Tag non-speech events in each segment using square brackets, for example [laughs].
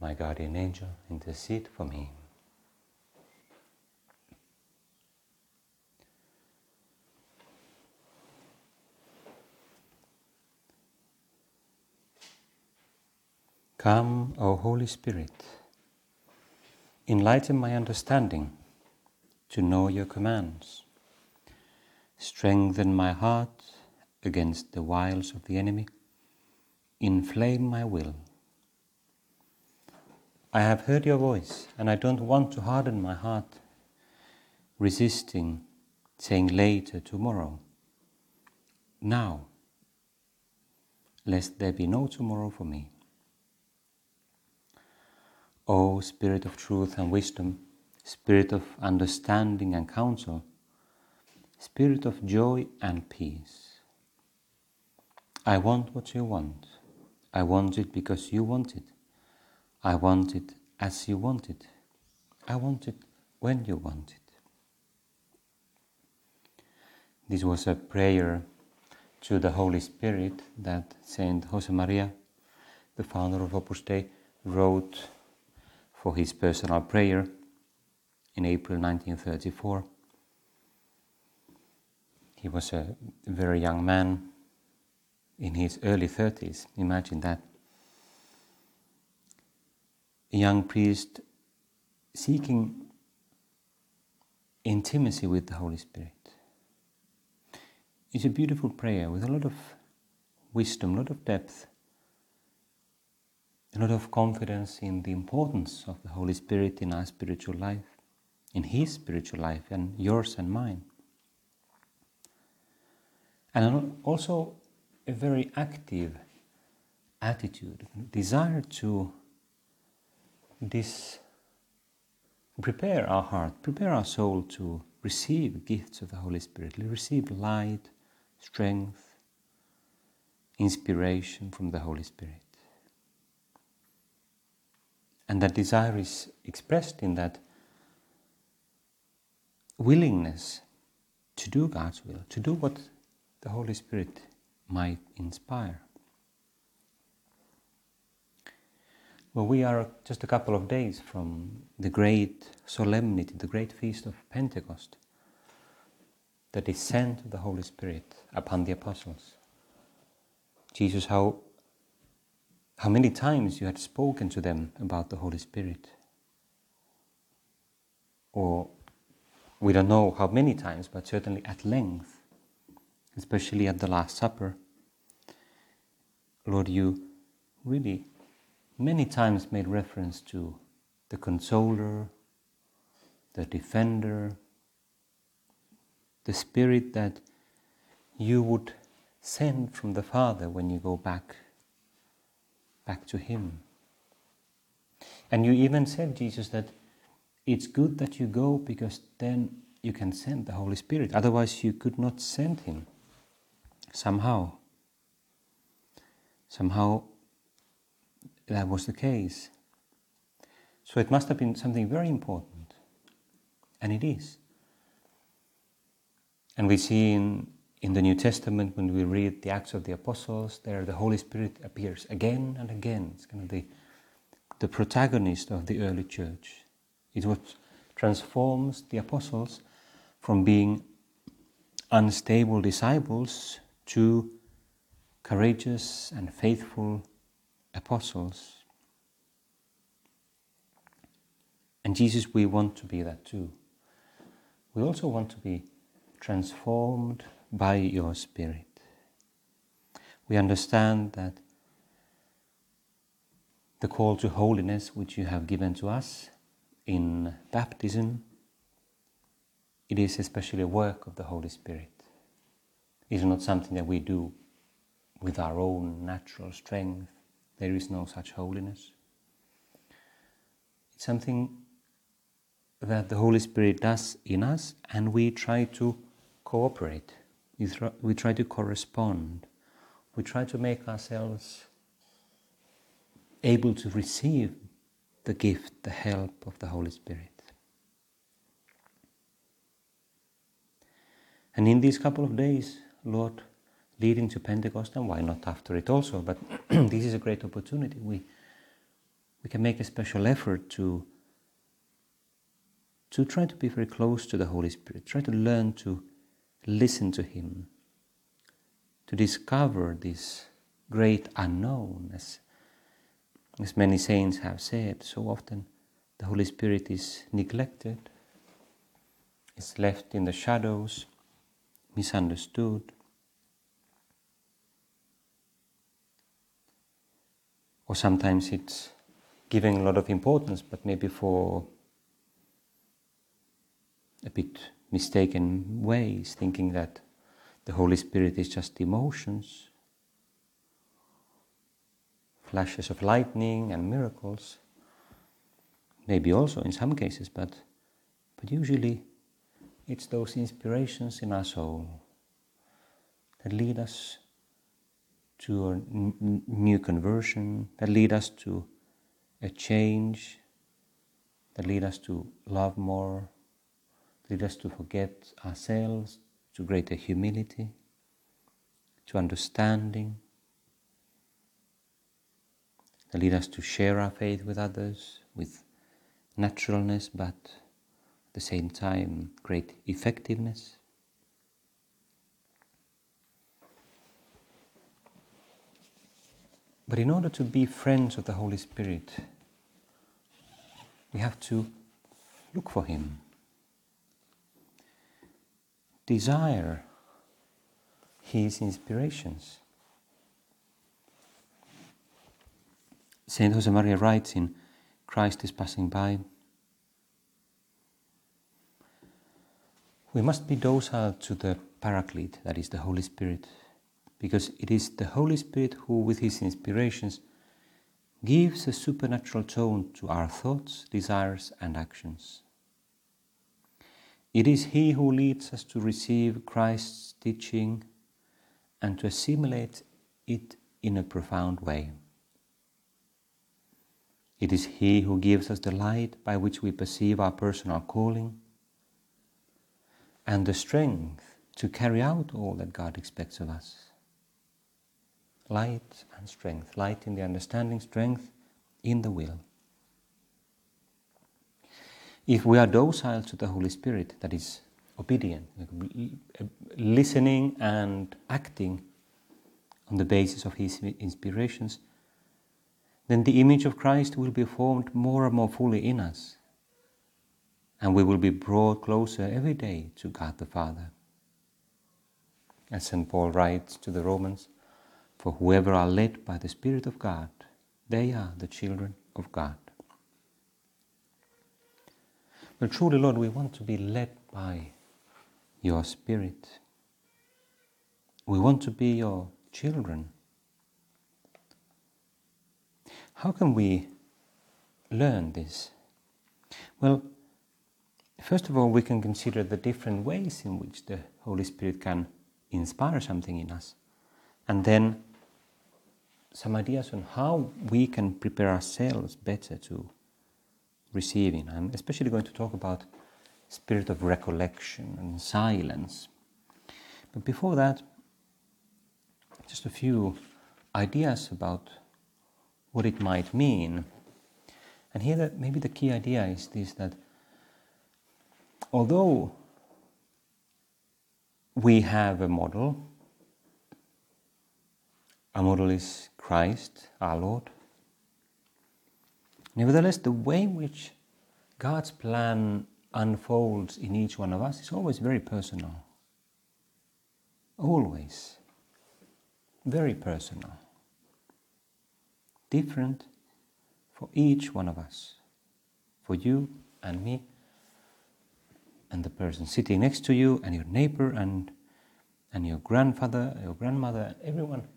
my guardian angel, intercede for me. Come, O Holy Spirit, enlighten my understanding to know your commands, strengthen my heart against the wiles of the enemy, inflame my will. I have heard your voice, and I don't want to harden my heart, resisting, saying later, tomorrow. Now, lest there be no tomorrow for me. O Spirit of truth and wisdom, Spirit of understanding and counsel, Spirit of joy and peace. I want what you want. I want it because you want it. I want it as you want it. I want it when you want it. This was a prayer to the Holy Spirit that Saint Josemaria, the founder of Opus Dei, wrote for his personal prayer in April 1934. He was a very young man in his early 30s, imagine that. A young priest seeking intimacy with the Holy Spirit. It's a beautiful prayer with a lot of wisdom, a lot of depth a lot of confidence in the importance of the Holy Spirit in our spiritual life, in His spiritual life, and yours and mine. And also a very active attitude, desire to this prepare our heart, prepare our soul to receive gifts of the Holy Spirit, receive light, strength, inspiration from the Holy Spirit. And that desire is expressed in that willingness to do God's will, to do what the Holy Spirit might inspire. Well, we are just a couple of days from the great solemnity, the great feast of Pentecost, the descent of the Holy Spirit upon the apostles. Jesus, how how many times you had spoken to them about the Holy Spirit. Or we don't know how many times, but certainly at length, especially at the Last Supper. Lord, you really many times made reference to the consoler, the defender, the spirit that you would send from the Father when you go back back to Him. And you even said, Jesus, that it's good that you go because then you can send the Holy Spirit. Otherwise, you could not send Him. Somehow. Somehow that was the case. So it must have been something very important. And it is. And we see in in the New Testament, when we read the Acts of the Apostles, there the Holy Spirit appears again and again. It's kind of the, the protagonist of the early church. It's what transforms the apostles from being unstable disciples to courageous and faithful apostles. And Jesus, we want to be that too. We also want to be transformed by your Spirit. We understand that the call to holiness which you have given to us in baptism, it is especially a work of the Holy Spirit. It is not something that we do with our own natural strength. There is no such holiness. It's something that the Holy Spirit does in us, and we try to cooperate. We, try, to correspond. We try to make ourselves able to receive the gift, the help of the Holy Spirit. And in these couple of days, Lord, leading to Pentecost, and why not after it also, but [clears throat] this is a great opportunity. We, we can make a special effort to, to try to be very close to the Holy Spirit, try to learn to listen to Him, to discover this great unknown, as, as many saints have said, so often the Holy Spirit is neglected, is left in the shadows, misunderstood. Or sometimes it's giving a lot of importance, but maybe for a bit mistaken ways, thinking that the Holy Spirit is just emotions, flashes of lightning and miracles. Maybe also in some cases, but, but usually it's those inspirations in our soul that lead us to a n- new conversion, that lead us to a change, that lead us to love more, lead us to forget ourselves, to greater humility, to understanding, that lead us to share our faith with others with naturalness, but at the same time great effectiveness. But in order to be friends of the Holy Spirit, we have to look for Him, desire His inspirations. Saint Josemaria writes in Christ is Passing By We must be docile to the Paraclete, that is the Holy Spirit, because it is the Holy Spirit who, with his inspirations, gives a supernatural tone to our thoughts, desires, and actions. It is He who leads us to receive Christ's teaching and to assimilate it in a profound way. It is He who gives us the light by which we perceive our personal calling and the strength to carry out all that God expects of us. Light and strength, light in the understanding, strength in the will. If we are docile to the Holy Spirit, that is obedient, listening and acting on the basis of His inspirations, then the image of Christ will be formed more and more fully in us and we will be brought closer every day to God the Father. As St. Paul writes to the Romans, For whoever are led by the Spirit of God, they are the children of God. But truly, Lord, we want to be led by your Spirit. We want to be your children. How can we learn this? Well, First of all, we can consider the different ways in which the Holy Spirit can inspire something in us. And then some ideas on how we can prepare ourselves better to receiving. I'm especially going to talk about spirit of recollection and silence. But before that, just a few ideas about what it might mean. And here, that maybe the key idea is this that although we have a model, our model is Christ, our Lord. Nevertheless, the way in which God's plan unfolds in each one of us is always very personal. Always. Very personal. Different for each one of us. For you and me and the person sitting next to you and your neighbor and and your grandfather, your grandmother, everyone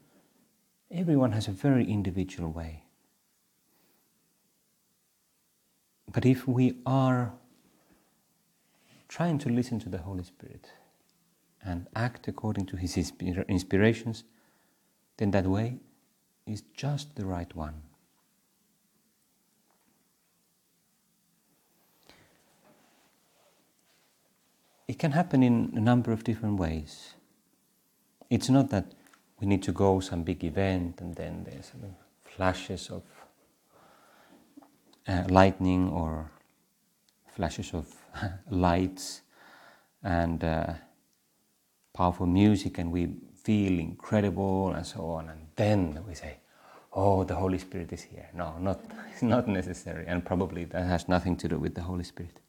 everyone has a very individual way. But if we are trying to listen to the Holy Spirit and act according to His inspirations, then that way is just the right one. It can happen in a number of different ways. It's not that we need to go some big event and then there's flashes of uh, lightning or flashes of [laughs] lights and uh, powerful music and we feel incredible and so on. And then we say oh the holy spirit is here. No not it's [laughs] not necessary. And probably that has nothing to do with the holy spirit.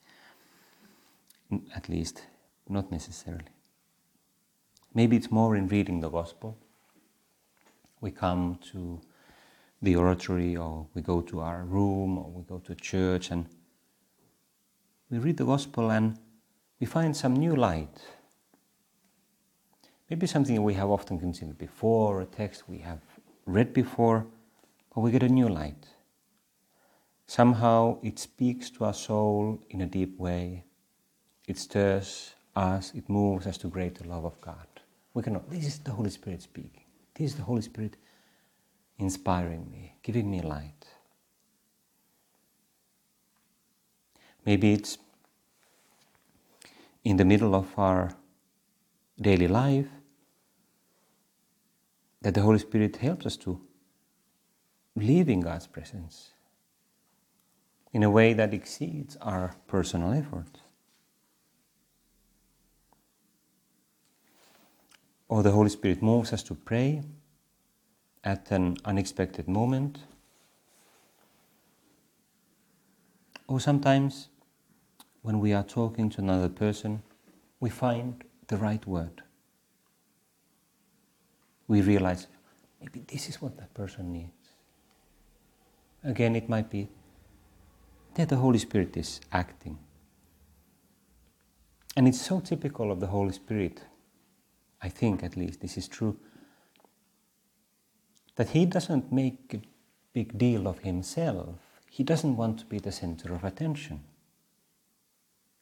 At least not necessarily. Maybe it's more in reading the gospel we come to the oratory or we go to our room or we go to church and we read the gospel and we find some new light. Maybe something we have often considered before, a text we have read before, but we get a new light. Somehow it speaks to our soul in a deep way. It stirs us, it moves us to greater love of God. We cannot, this is the Holy Spirit speaking. This is the Holy Spirit inspiring me, giving me light. Maybe it's in the middle of our daily life that the Holy Spirit helps us to live in God's presence in a way that exceeds our personal effort. Or the Holy Spirit moves us to pray at an unexpected moment. Or sometimes when we are talking to another person, we find the right word. We realize maybe this is what that person needs. Again, it might be that the Holy Spirit is acting. And it's so typical of the Holy Spirit, I think at least this is true, that he doesn't make a big deal of himself. He doesn't want to be the center of attention.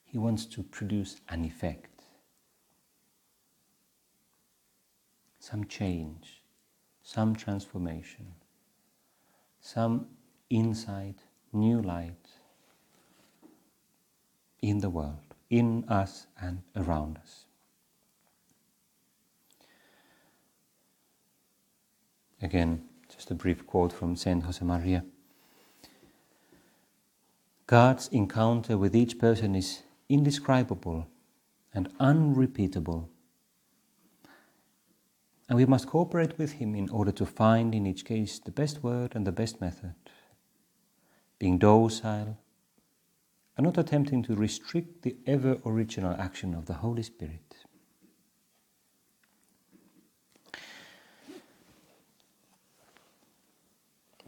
He wants to produce an effect, some change, some transformation, some insight, new light in the world, in us and around us. Again, just a brief quote from Saint Josemaria. God's encounter with each person is indescribable and unrepeatable. And we must cooperate with Him in order to find in each case the best word and the best method, being docile and not attempting to restrict the ever original action of the Holy Spirit.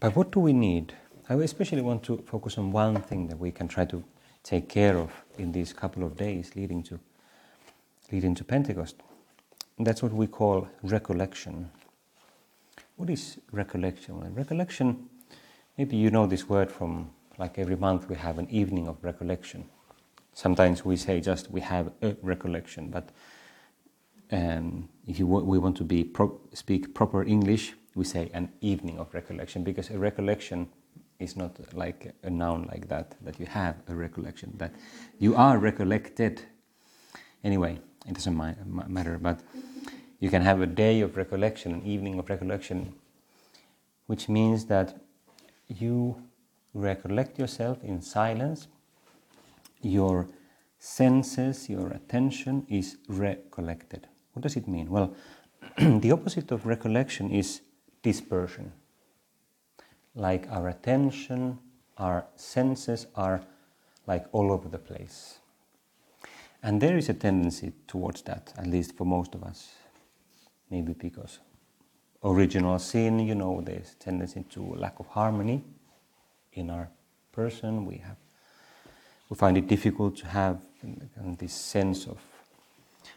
But what do we need? I especially want to focus on one thing that we can try to take care of in these couple of days leading to leading to Pentecost. And that's what we call recollection. What is recollection? Well, recollection, maybe you know this word from like every month we have an evening of recollection. Sometimes we say just we have a recollection, but um, if you w- we want to be pro- speak proper English, we say an evening of recollection because a recollection is not like a noun like that that you have a recollection that you are recollected. Anyway it doesn't matter but you can have a day of recollection an evening of recollection which means that you recollect yourself in silence. Your senses your attention is recollected. What does it mean? Well [clears throat] the opposite of recollection is dispersion. Like our attention, our senses are like all over the place. And there is a tendency towards that, at least for most of us. Maybe because original sin, you know, there's tendency to lack of harmony in our person. We have we find it difficult to have this sense of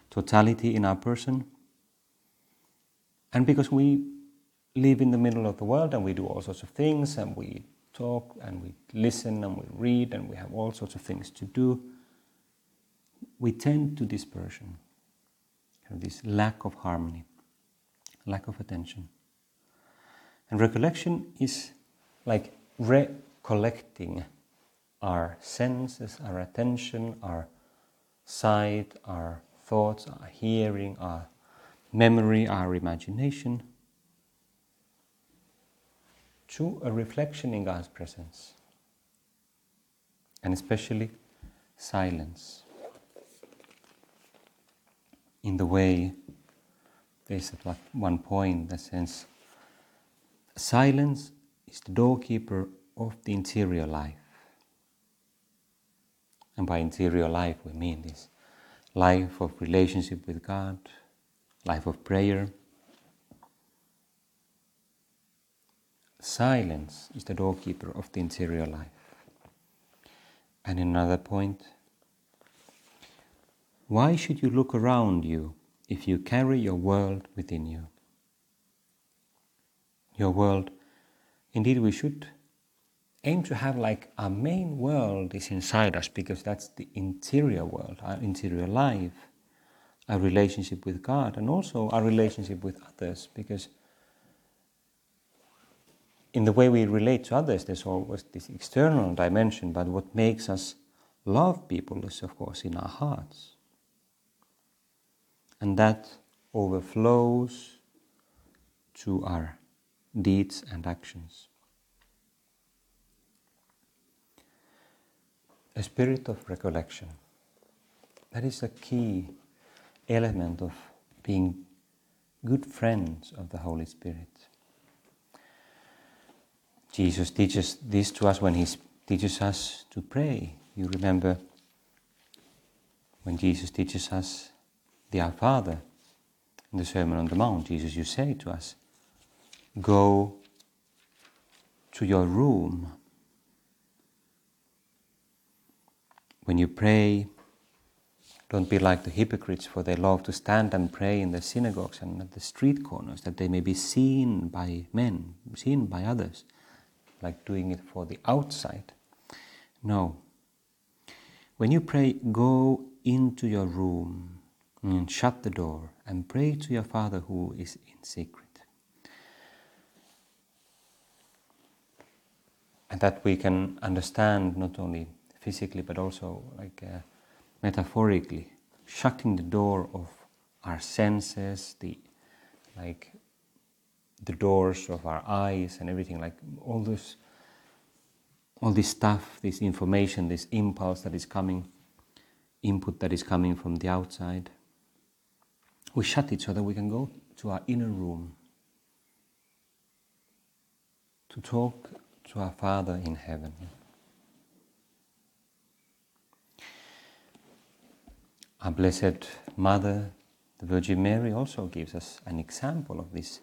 totality in our person. And because we live in the middle of the world and we do all sorts of things and we talk and we listen and we read and we have all sorts of things to do, we tend to dispersion, this lack of harmony, lack of attention. And recollection is like recollecting our senses, our attention, our sight, our thoughts, our hearing, our memory, our imagination to a reflection in God's presence. And especially silence. In the way, there's at one point that says, silence is the doorkeeper of the interior life. And by interior life, we mean this life of relationship with God, life of prayer. Silence is the doorkeeper of the interior life. And another point why should you look around you if you carry your world within you? Your world, indeed, we should aim to have like our main world is inside us because that's the interior world, our interior life, our relationship with God, and also our relationship with others because in the way we relate to others, there's always this external dimension, but what makes us love people is, of course, in our hearts. And that overflows to our deeds and actions. A spirit of recollection. That is a key element of being good friends of the Holy Spirit. Jesus teaches this to us when he teaches us to pray. You remember when Jesus teaches us the Our Father in the Sermon on the Mount, Jesus, you say to us, Go to your room. When you pray, don't be like the hypocrites, for they love to stand and pray in the synagogues and at the street corners, that they may be seen by men, seen by others, like doing it for the outside. No. When you pray, go into your room and shut the door and pray to your Father who is in secret. And that we can understand not only physically but also like uh, metaphorically, shutting the door of our senses, the like the doors of our eyes and everything like all this all this stuff, this information, this impulse that is coming, input that is coming from the outside. We shut it so that we can go to our inner room to talk to our Father in heaven. Our Blessed Mother, the Virgin Mary, also gives us an example of this.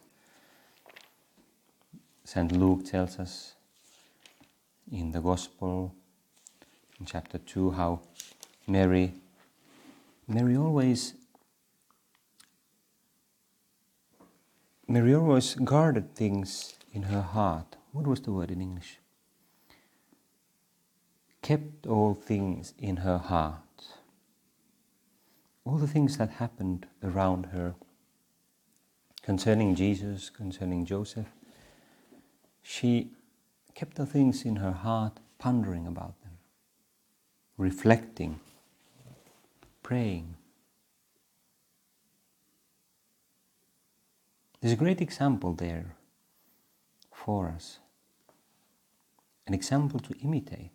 St. Luke tells us in the Gospel, in chapter 2, how Mary, Mary always Mary always guarded things in her heart. What was the word in English? Kept all things in her heart all the things that happened around her concerning Jesus, concerning Joseph, she kept the things in her heart, pondering about them, reflecting, praying. There's a great example there for us, an example to imitate.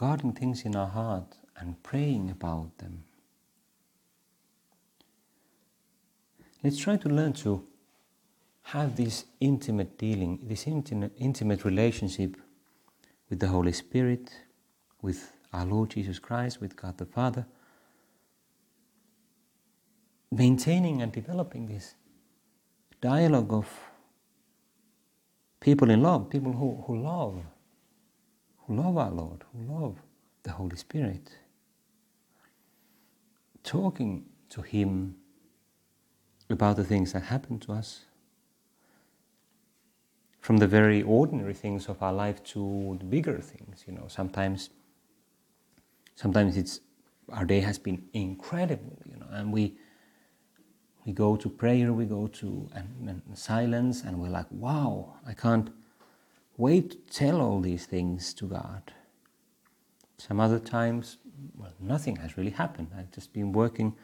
guarding things in our heart and praying about them. Let's try to learn to have this intimate dealing, this intimate, intimate relationship with the Holy Spirit, with our Lord Jesus Christ, with God the Father, maintaining and developing this dialogue of people in love, people who, who love who love our Lord, who love the Holy Spirit. Talking to Him about the things that happen to us, from the very ordinary things of our life to the bigger things. You know, sometimes, sometimes it's our day has been incredible. You know, and we we go to prayer, we go to and, and silence, and we're like, wow, I can't wait to tell all these things to God. Some other times, well, nothing has really happened. I've just been working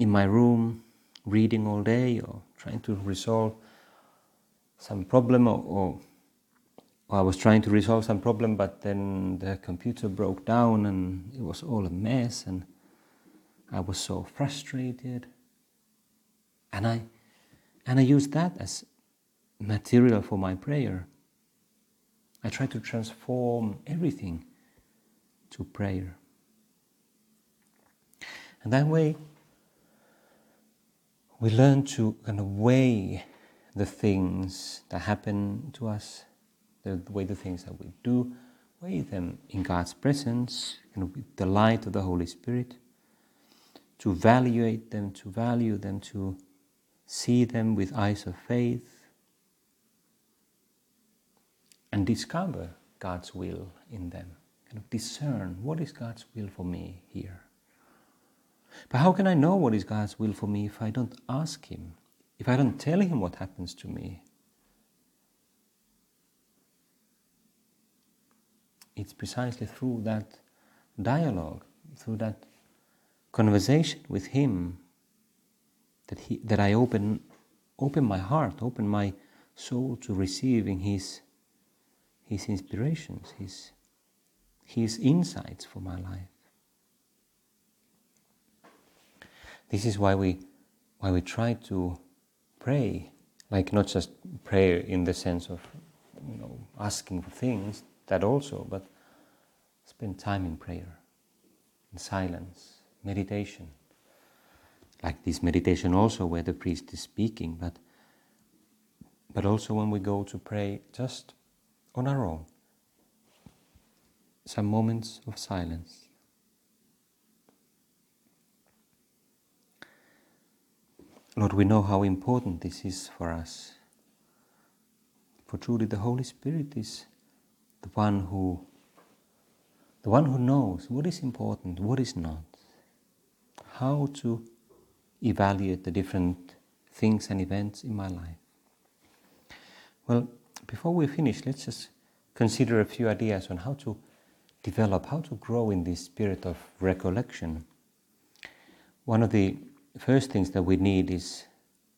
in my room, reading all day, or trying to resolve some problem, or, or, I was trying to resolve some problem, but then the computer broke down and it was all a mess, and I was so frustrated. And I, and I used that as material for my prayer. I try to transform everything to prayer. And that way, we learn to kind of weigh the things that happen to us, the, way the things that we do, weigh them in God's presence, of with the light of the Holy Spirit, to evaluate them, to value them, to see them with eyes of faith, and discover God's will in them. Kind of discern what is God's will for me here. But how can I know what is God's will for me if I don't ask Him, if I don't tell Him what happens to me? It's precisely through that dialogue, through that conversation with Him that, he, that I open, open my heart, open my soul to receiving His, His inspirations, His, His insights for my life. This is why we, why we try to pray, like not just prayer in the sense of you know, asking for things, that also, but spend time in prayer, in silence, meditation like this meditation also where the priest is speaking, but but also when we go to pray just on our own. Some moments of silence. Lord, we know how important this is for us. For truly the Holy Spirit is the one who the one who knows what is important, what is not, how to evaluate the different things and events in my life. Well, before we finish, let's just consider a few ideas on how to develop, how to grow in this spirit of recollection. One of the first things that we need is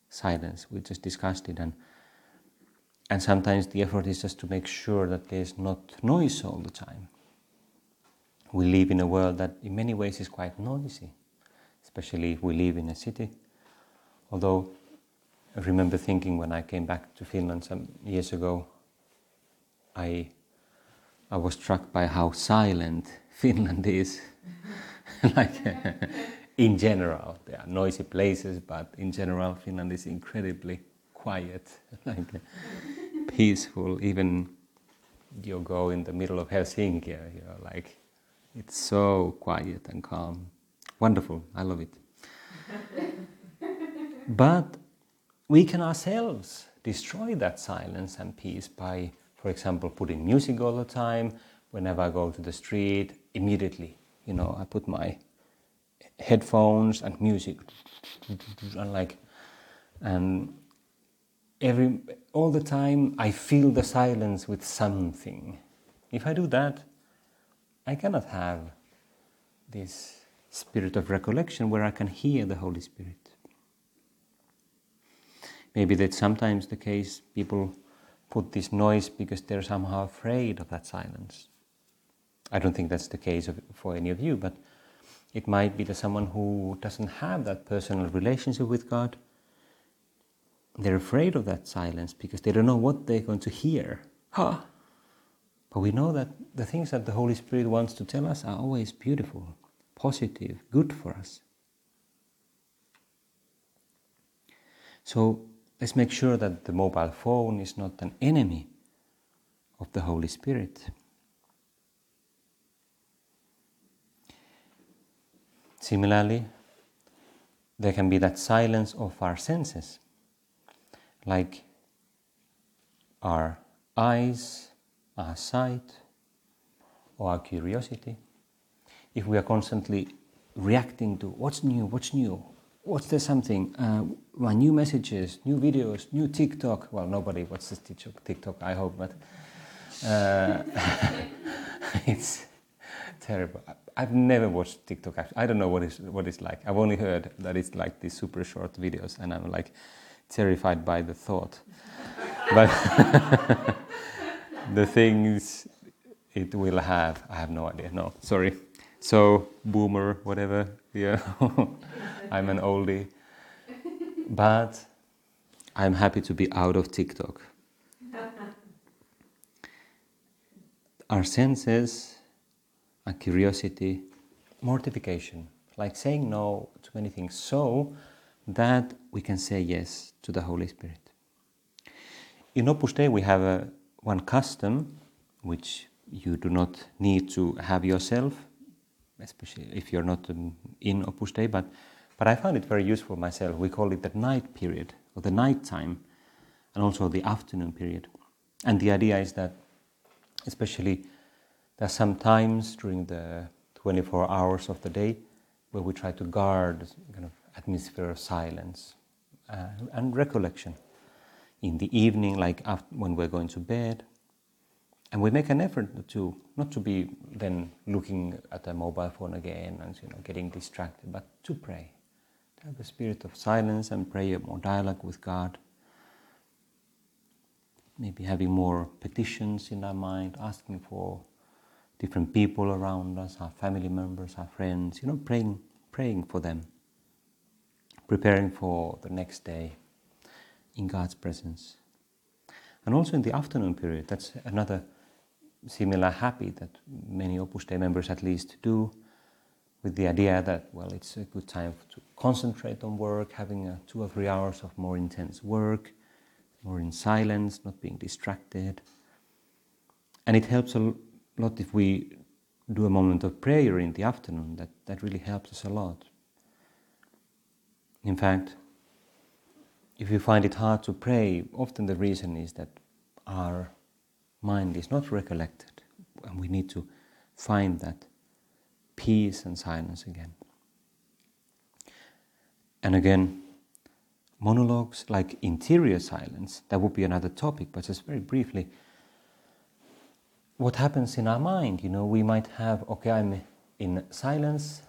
silence. We just discussed it, and and sometimes the effort is just to make sure that there's not noise all the time. We live in a world that, in many ways, is quite noisy especially if we live in a city. Although I remember thinking when I came back to Finland some years ago, I, I was struck by how silent [laughs] Finland is. [laughs] like [laughs] in general, there are noisy places, but in general, Finland is incredibly quiet, [laughs] like peaceful. Even you go in the middle of Helsinki, you're like, it's so quiet and calm wonderful. I love it. [laughs] but we can ourselves destroy that silence and peace by, for example, putting music all the time. Whenever I go to the street, immediately, you know, I put my headphones and music, and like, and every all the time I feel the silence with something. If I do that, I cannot have this spirit of recollection where I can hear the Holy Spirit. Maybe that's sometimes the case, people put this noise because they're somehow afraid of that silence. I don't think that's the case of, for any of you, but it might be that someone who doesn't have that personal relationship with God, they're afraid of that silence because they don't know what they're going to hear. Huh. But we know that the things that the Holy Spirit wants to tell us are always beautiful positive, good for us. So let's make sure that the mobile phone is not an enemy of the Holy Spirit. Similarly, there can be that silence of our senses. Like our eyes, our sight, or our curiosity, if we are constantly reacting to what's new, what's new, what's there something, uh, my new messages, new videos, new TikTok. Well, nobody watches TikTok, TikTok I hope, but uh, [laughs] it's terrible. I've never watched TikTok. I don't know what it's what it's like. I've only heard that it's like these super short videos, and I'm like terrified by the thought. [laughs] but [laughs] the things it will have, I have no idea. No, sorry. So boomer, whatever. [laughs] Yeah, I'm an oldie, but I'm happy to be out of TikTok. Our senses and curiosity, mortification, like saying no to many things, so that we can say yes to the Holy Spirit. In Opus Dei, we have a, one custom which you do not need to have yourself, especially if you're not um, in Opus Dei, but, but I found it very useful myself. We call it the night period, or the night time, and also the afternoon period. And the idea is that, especially there are some times during the 24 hours of the day where we try to guard kind of atmosphere of silence uh, and recollection. In the evening, like after, when we're going to bed, and we make an effort to not to be then looking at a mobile phone again and you know getting distracted, but to pray, to have a spirit of silence and prayer, more dialogue with God. Maybe having more petitions in our mind, asking for different people around us, our family members, our friends, you know, praying, praying for them, preparing for the next day in God's presence. And also in the afternoon period, that's another similar habit that many Opus Dei members at least do, with the idea that, well, it's a good time to concentrate on work, having a two or three hours of more intense work, more in silence, not being distracted. And it helps a lot if we do a moment of prayer in the afternoon. That, that really helps us a lot. In fact, if you find it hard to pray, often the reason is that our mind is not recollected, and we need to find that peace and silence again. And again, monologues like interior silence, that would be another topic, but just very briefly, what happens in our mind. You know, we might have, okay, I'm in silence,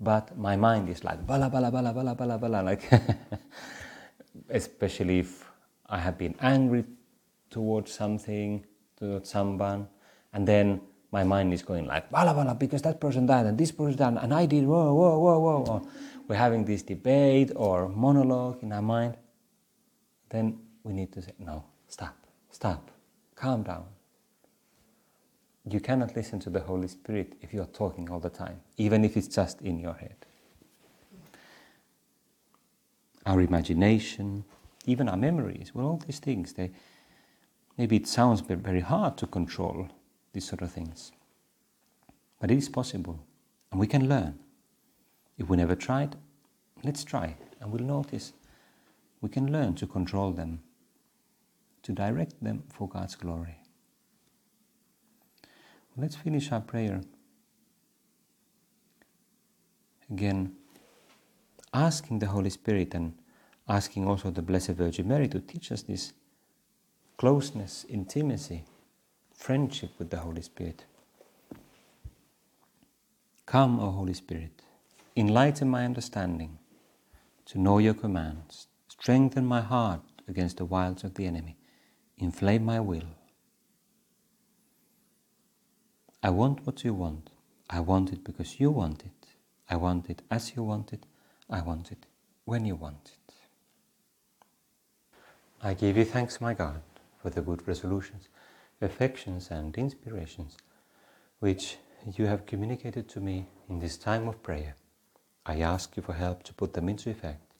but my mind is like bala bala bala bala bala bala, like [laughs] especially if I have been angry towards something, towards someone, and then my mind is going like bala bala because that person died and this person died and I did whoa whoa whoa whoa. Or we're having this debate or monologue in our mind. Then we need to say no, stop, stop, calm down, you cannot listen to the Holy Spirit if you're talking all the time, even if it's just in your head. Our imagination, even our memories, well, all these things, they, maybe it sounds very hard to control these sort of things. But it is possible, and we can learn. If we never tried, let's try, and we'll notice we can learn to control them, to direct them for God's glory. Let's finish our prayer. Again, asking the Holy Spirit and asking also the Blessed Virgin Mary to teach us this closeness, intimacy, friendship with the Holy Spirit. Come, O Holy Spirit, enlighten my understanding to know your commands, strengthen my heart against the wiles of the enemy, inflame my will I want what you want. I want it because you want it. I want it as you want it. I want it when you want it. I give you thanks, my God, for the good resolutions, affections, and inspirations which you have communicated to me in this time of prayer. I ask you for help to put them into effect.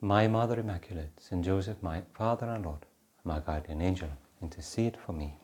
My Mother Immaculate, Saint Joseph, my Father and Lord, my guardian angel, intercede for me.